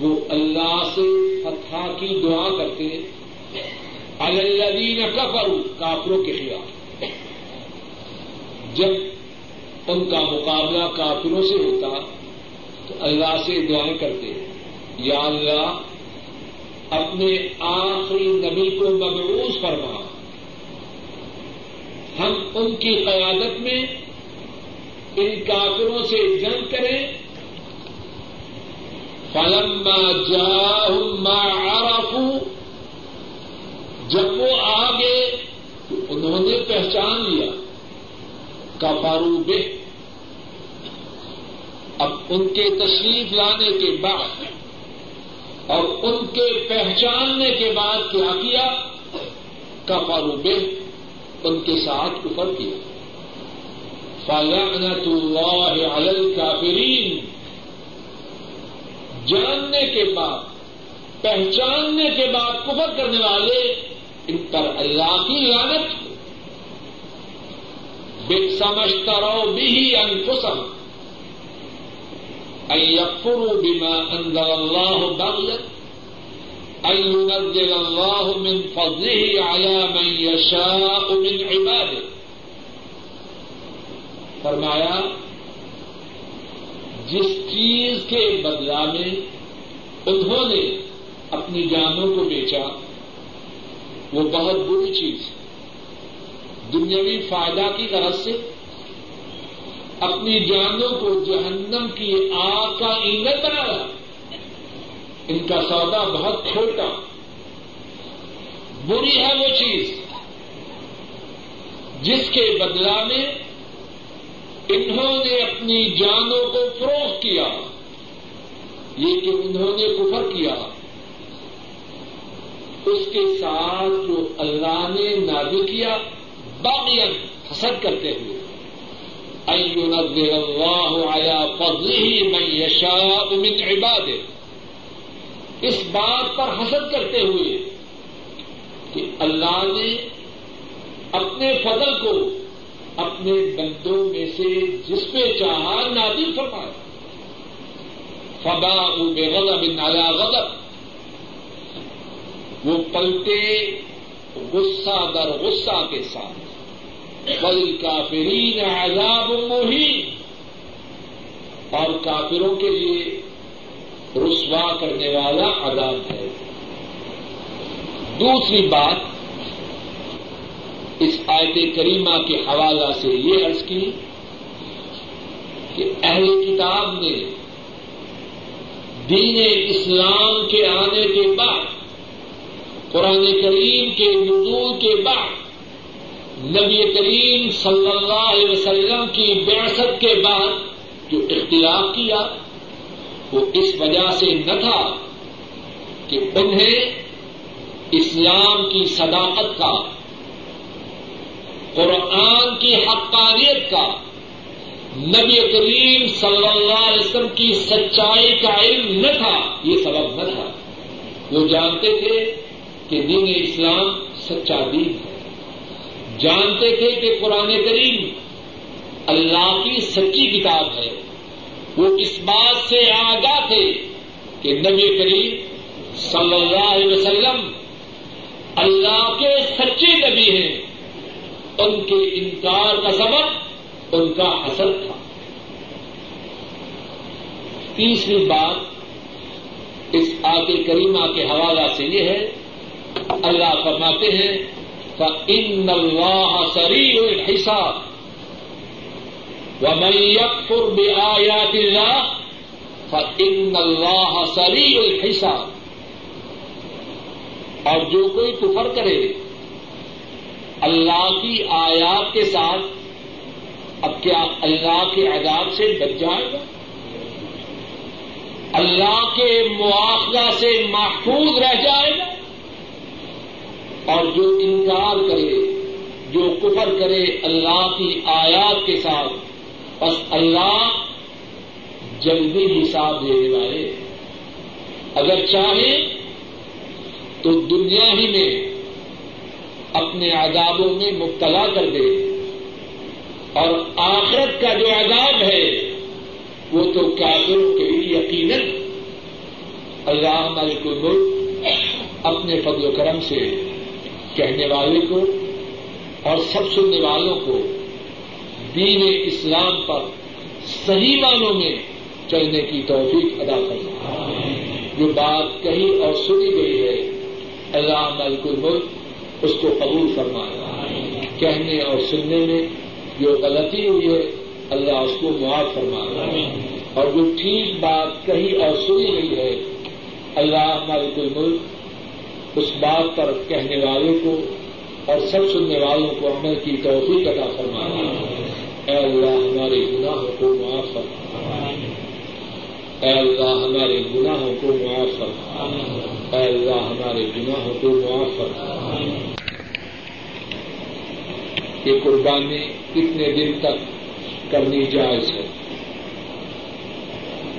وہ اللہ سے فتح کی دعا کرتے الدین کفروا کافروں کے خلاف۔ جب ان کا مقابلہ کافروں سے ہوتا، تو اللہ سے دعائیں کرتے یا اللہ، اپنے آخری نبی کو مبعوث فرما۔ ہم ان کی قیادت میں ان کافروں سے جنگ کریں۔ فلما جاءهم ما عرفوا، جب وہ آگے تو انہوں نے پہچان لیا کفارو بے اب ان کے تشریف لانے کے بعد، اور ان کے پہچاننے کے بعد کیا کیا؟ کفارو بے ان کے ساتھ کفر کیا۔ فلعنت اللہ علی الکافرین جاننے کے بعد، پہچاننے کے بعد کفر کرنے والے ان پر اللہ کی لانت بے سمجھتا رہو بھی انفسم یقر بما انزل اللہ بغیت ان ينزل الله من فضله على من يشاء من عباده۔ فرمایا جس چیز کے بدلا میں انہوں نے اپنی جانوں کو بیچا، وہ بہت بری چیز ہے۔ دنیاوی فائدہ کی طرف سے اپنی جانوں کو جہنم کی آگ کا ایندھن بنا رہا۔ ان کا سودا بہت چھوٹا بری ہے وہ چیز۔ جس کے بدلا میں انہوں نے اپنی جانوں کو فروغ کیا۔ یہ کہ انہوں نے کفر کیا، اس کے ساتھ جو اللہ نے نازل کیا باقی حسد کرتے ہوئے۔ اللہ آیا فضل میں یشا من عباد اس بات پر حسد کرتے ہوئے کہ اللہ نے اپنے فضل کو اپنے بندوں میں سے جس پہ چاہا نادل فرمایا فبا بے غضب نالا غضب۔ وہ پلتے غصہ در غصہ کے ساتھ۔ بل کافرین عذاب مہین اور کافروں کے لیے رسوا کرنے والا عذاب ہے۔ دوسری بات اس آیت کریمہ کے حوالہ سے یہ عرض کی کہ اہل کتاب نے دین اسلام کے آنے کے بعد، قرآن کریم کے نزول کے بعد، نبی کریم صلی اللہ علیہ وسلم کی بیاست کے بعد جو اختلاف کیا، وہ اس وجہ سے نہ تھا کہ انہیں اسلام کی صداقت کا قرآن کی حقانیت کا نبی کریم صلی اللہ علیہ وسلم کی سچائی کا علم نہ تھا، یہ سبب نہ تھا۔ وہ جانتے تھے کہ دین اسلام سچا دین ہے۔ جانتے تھے کہ قرآن کریم اللہ کی سچی کتاب ہے۔ وہ اس بات سے آگاہ تھے کہ نبی کریم صلی اللہ علیہ وسلم اللہ کے سچے نبی ہیں۔ ان کے انکار کا سبب ان کا اثر تھا۔ تیسری بات اس آگ کریمہ کے حوالہ سے یہ ہے، اللہ فرماتے ہیں ان اللہ سری الحساب۔ ومن يكفر بآيات الله فإن الله سريع الحساب۔ اور جو کوئی کفر کرے اللہ کی آیات کے ساتھ اب کیا اللہ کے عذاب سے بچ جائے گا؟ اللہ کے مواخذہ سے محفوظ رہ جائے گا؟ اور جو انکار کرے، جو کفر کرے اللہ کی آیات کے ساتھ، بس اللہ جلدی حساب دینے والے۔ اگر چاہے تو دنیا ہی میں اپنے عذابوں میں مبتلا کر دے۔ اور آخرت کا جو عذاب ہے، وہ تو کافروں کے لیے یقیناً اللہ ملک الملک اپنے فضل و کرم سے کہنے والے کو اور سب سننے والوں کو دین اسلام پر صحیح معنوں میں چلنے کی توفیق ادا کرنا جو بات کہی اور سنی گئی ہے، اللہ ملک الملک اس کو قبول فرما کہنے اور سننے میں جو غلطی ہوئی ہے، اللہ اس کو معاف فرما اور جو ٹھیک بات کہی اور سنی گئی ہے، اللہ ملک الملک اس بات پر کہنے والوں کو اور سب سننے والوں کو عمل کی توفیق ادا فرما اے اللہ، ہمارے گناہوں کو معاف فرما اے اللہ، ہمارے گناہوں کو معاف فرما اے اللہ ہمارے گناہوں کو معاف فرما یہ قربانی کتنے دن تک کرنی جائز ہے؟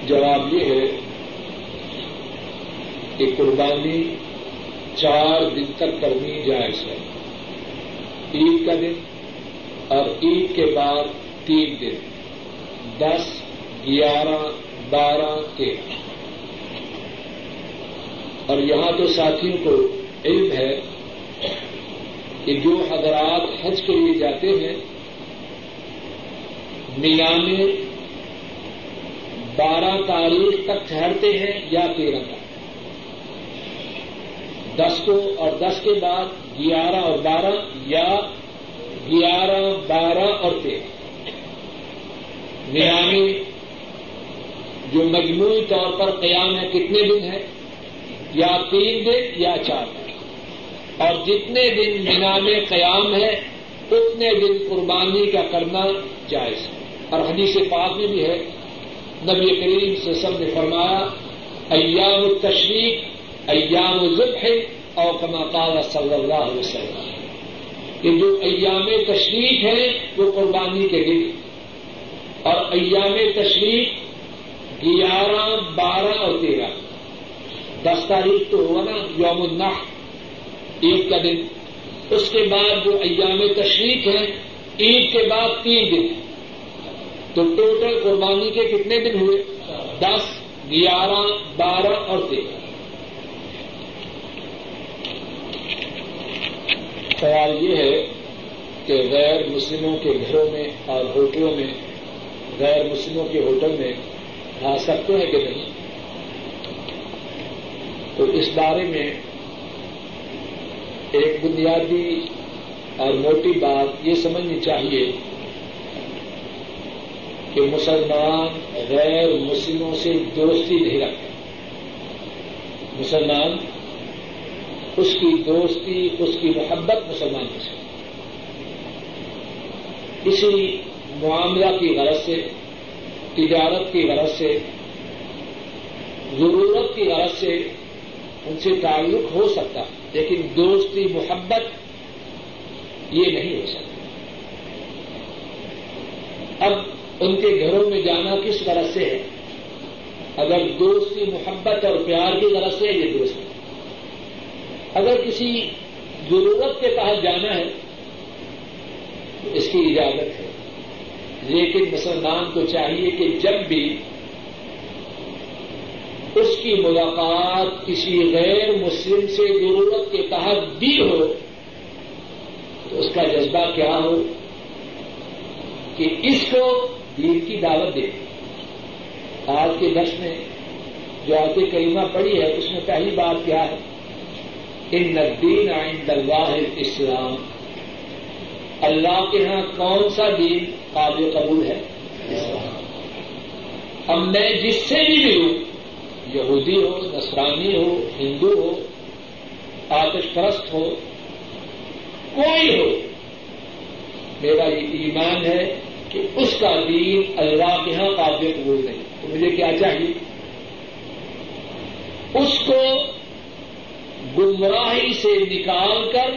جواب یہ ہے کہ قربانی چار دن تک کرنی جائز ہے۔ عید کا دن اور عید کے بعد تین دن۔ دس، گیارہ، بارہ تیرہ اور یہاں تو ساتھیوں کو علم ہے کہ جو حضرات حج کے لیے جاتے ہیں نیامے بارہ تاریخ تک ٹھہرتے ہیں یا تیرہ تک۔ دس کو اور دس کے بعد گیارہ اور بارہ یا گیارہ، بارہ اور تیرہ۔ نیامی جو مجموعی طور پر قیام ہے، کتنے دن ہے؟ یا تین دن یا چار دن۔ اور جتنے دن نام قیام ہے، اتنے دن قربانی کا کرنا جائز ہے۔ اور حدیث پاک میں بھی ہے۔ نبی کریم سے سب نے فرمایا، ایام التشریق، ایام الزب ہے اور کما قال صلی اللہ علیہ وسلم۔ کہ جو ایام تشریف ہے وہ قربانی کے دن۔ اور ایام تشریف گیارہ، بارہ اور تیرہ۔ دس تاریخ تو ہوا نا یوم النح عید کا دن۔ اس کے بعد جو ایام تشریف ہے عید کے بعد تین دن۔ تو ٹوٹل قربانی کے کتنے دن ہوئے؟ دس، گیارہ، بارہ اور تیرہ۔ سوال یہ ہے کہ غیر مسلموں کے گھروں میں اور ہوٹلوں میں، غیر مسلموں کے ہوٹل میں آ سکتے ہیں کہ نہیں؟ تو اس بارے میں ایک بنیادی اور موٹی بات یہ سمجھنی چاہیے کہ مسلمان غیر مسلموں سے دوستی نہیں رکھتے۔ مسلمان اس کی دوستی، اس کی محبت مسلمانوں سے اسی معاملہ کی غرض سے، تجارت کی غرض سے، ضرورت کی غرض سے ان سے تعلق ہو سکتا لیکن دوستی، محبت یہ نہیں ہو سکتا اب ان کے گھروں میں جانا کس طرح سے ہے؟ اگر دوستی، محبت اور پیار کی طرح سے یہ دوست اگر کسی ضرورت کے تحت جانا ہے تو اس کی اجازت ہے۔ لیکن مسلمان کو چاہیے کہ جب بھی اس کی ملاقات کسی غیر مسلم سے ضرورت کے تحت بھی ہو تو اس کا جذبہ کیا ہو کہ اس کو دین کی دعوت دے آج کے درس میں جو آتے کریمہ پڑی ہے، اس میں پہلی بات کیا ہے؟ ان ندین عند اللہ اسلام اللہ کے ہاں کون سا دین قابل قبول ہے؟ اب میں جس سے بھی ملوں یہودی ہو نسرانی ہو، ہندو ہو، آتش پرست ہو، کوئی ہو، میرا یہ ایمان ہے کہ اس کا دین اللہ کے یہاں قابل قبول نہیں۔ تو مجھے کیا چاہیے؟ اس کو گمراہی سے نکال کر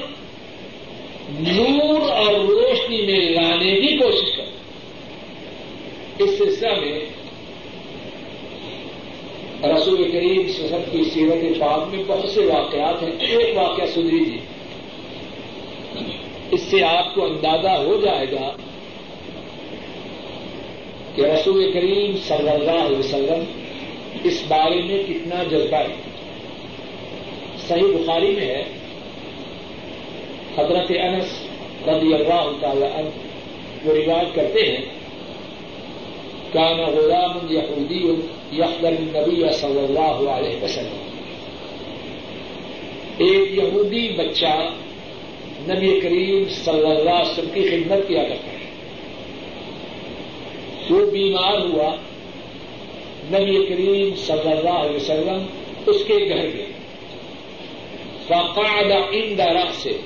نور اور روشنی میں لانے کی کوشش کر۔ اس سلسلہ میں رسول کریم سفر کی سیرت پاک میں بہت سے واقعات ہیں۔ ایک واقعہ سن لیجیے اس سے آپ کو اندازہ ہو جائے گا کہ رسول کریم صلی اللہ علیہ وسلم اس بارے میں کتنا جذبہ ہے۔ صحیح بخاری میں ہے، حضرت انس رضی اللہ تعالی عنہ وہ روایت کرتے ہیں، کان غلام یہودی یخدم النبی صلی اللہ علیہ وسلم. ایک یہودی بچہ نبی کریم صلی اللہ علیہ وسلم کی خدمت کیا کرتا ہے۔ وہ بیمار ہوا، نبی کریم صلی اللہ علیہ وسلم اس کے گھر گئے۔ فقعد عند رأسه۔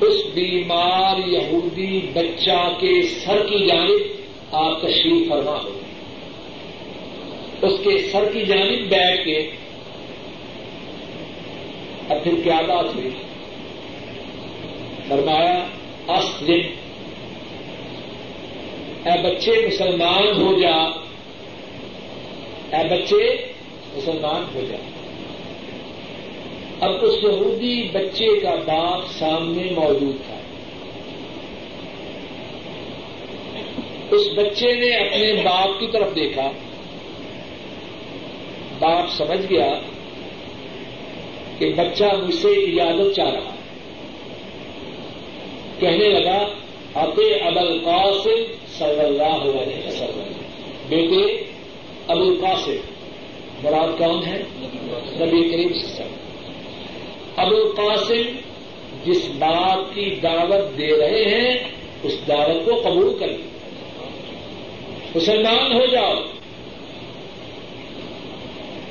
اس بیمار یہودی بچہ کے سر کی جانب آپ تشریف فرما ہو۔ اس کے سر کی جانب بیٹھ کے اب پھر کیا بات ہوئی؟ فرمایا اسلم اے بچے مسلمان ہو جا، اے بچے مسلمان ہو جا۔ اب اس یہودی بچے کا باپ سامنے موجود تھا۔ اس بچے نے اپنے باپ کی طرف دیکھا۔ باپ سمجھ گیا کہ بچہ مجھ سے اجازت چاہ رہا کہنے لگا ابے ابل قاسم صلی اللہ علیہ وسلم۔ بیٹے، ابو القاسم، مراد کون ہے؟ نبی کریم سے سر ابو القاسم جس بات کی دعوت دے رہے ہیں، اس دعوت کو قبول کر مسلمان ہو جاؤ۔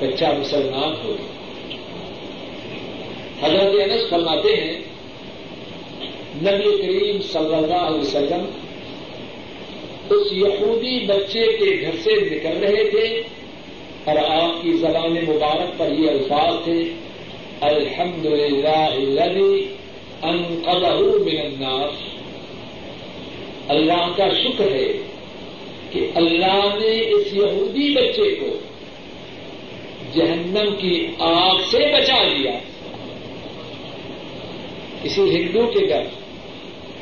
بچہ مسلمان ہو حضرت انس فرماتے ہیں، نبی کریم صلی اللہ علیہ وسلم اس یہودی بچے کے گھر سے نکل رہے تھے اور آپ کی زبان مبارک پر یہ الفاظ تھے الحمد للہ انقذہ من الناس۔ اللہ کا شکر ہے کہ اللہ نے اس یہودی بچے کو جہنم کی آگ سے بچا لیا۔ کسی ہندو کے گھر،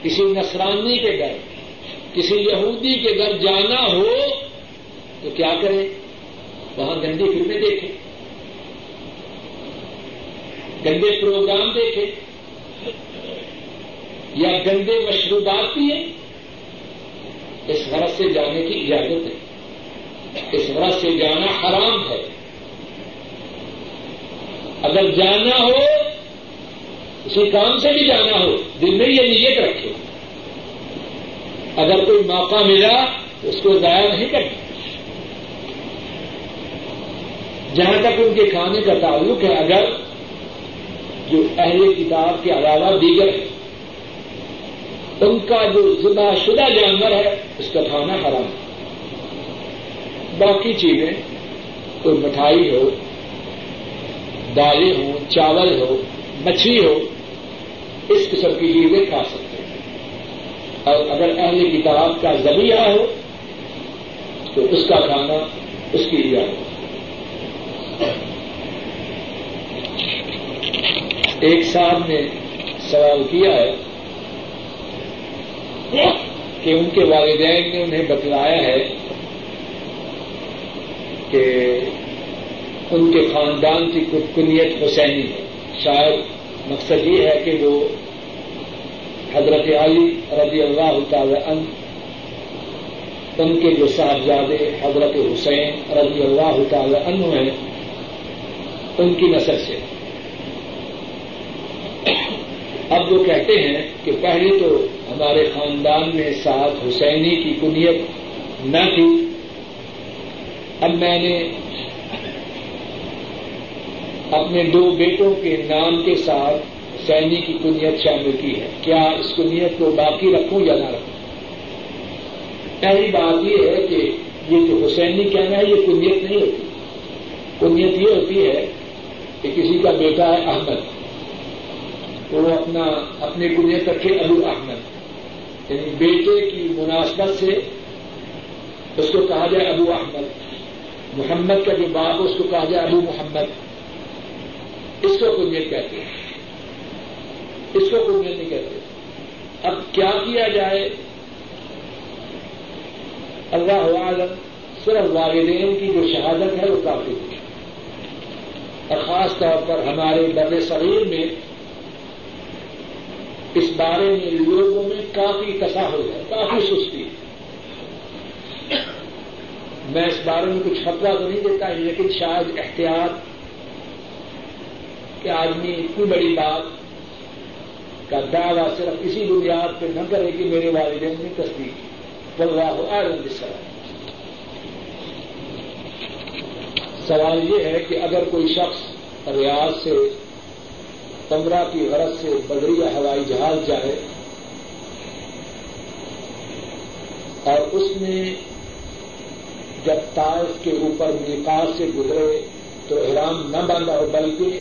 کسی نسرانی کے گھر، کسی یہودی کے گھر جانا ہو تو کیا کرے وہاں گندی فلمیں دیکھے گندے پروگرام دیکھے یا گندے مشروبات پیے اس غرض سے جانے کی اجازت ہے۔ اس غرض سے جانا حرام ہے۔ اگر جانا ہو کسی کام سے بھی جانا ہو، دل میں یہ نیت رکھے۔ اگر کوئی موقع ملا تو اس کو ضائع نہیں کرنا۔ جہاں تک ان کے کھانے کا تعلق ہے، اگر جو اہل کتاب کے علاوہ دیگر ہے ان کا جو زندہ شدہ جانور ہے، اس کا کھانا حرام ہے۔ باقی چیزیں، کوئی مٹھائی ہو دالیں ہوں چاول ہو، مچھلی ہو، اس قسم کی چیزیں کھا سکتے ہیں۔ اور اگر اہل کتاب کا ذریعہ ہو، تو اس کا کھانا اس کی اجازت ایک صاحب نے سوال کیا ہے کہ ان کے والدین نے انہیں بتلایا ہے کہ ان کے خاندان کی کنیت حسینی ہے۔ شاید مقصد یہ ہے کہ وہ حضرت علی رضی اللہ تعالی عنہ، ان کے جو صاحبزادے حضرت حسین رضی اللہ تعالی عنہ ہیں، ان کی نسل سے۔ اب وہ کہتے ہیں کہ پہلے تو ہمارے خاندان میں ساتھ حسینی کی کنیت نہ تھی۔ اب میں نے اپنے دو بیٹوں کے نام کے ساتھ حسینی کی کنیت شامل کی ہے۔ کیا اس کنیت کو باقی رکھوں یا نہ رکھوں؟ پہلی بات یہ ہے کہ یہ جو حسینی کہنا ہے، یہ کنیت نہیں ہوتی۔ کنیت یہ ہوتی ہے کہ کسی کا بیٹا ہے احمد۔ وہ اپنا اپنی کنیت رکھے ابو احمد۔ یعنی بیٹے کی مناسبت سے اس کو کہا جائے ابو احمد۔ محمد کا جو باپ، اس کو کہا جائے ابو محمد۔ اس کو کنیت کہتے ہیں۔ اس کو کنیت نہیں کہتے اب کیا کیا جائے؟ اللہ عالم صرف والدین کی جو شہادت ہے وہ کافی ہے۔ اور خاص طور پر ہمارے بر صغیر میں اس بارے میں لوگوں میں کافی تصاہر ہے، کافی سستی ہے۔ میں اس بارے میں کچھ خطرہ تو نہیں دیتا، لیکن شاید احتیاط کہ آدمی اتنی بڑی بات کا دعویٰ صرف اسی بنیاد پہ نہ کرے کہ میرے والدین نے تصدیق کی۔ بلواہ آئرن سوال سوال یہ ہے کہ اگر کوئی شخص ریاض سے پندرہ کی غرض سے بدریہ ہوائی جہاز جائے اور اس نے جب تاج کے اوپر نکاح سے گزرے تو احرام نہ باندھا ہو، بلکہ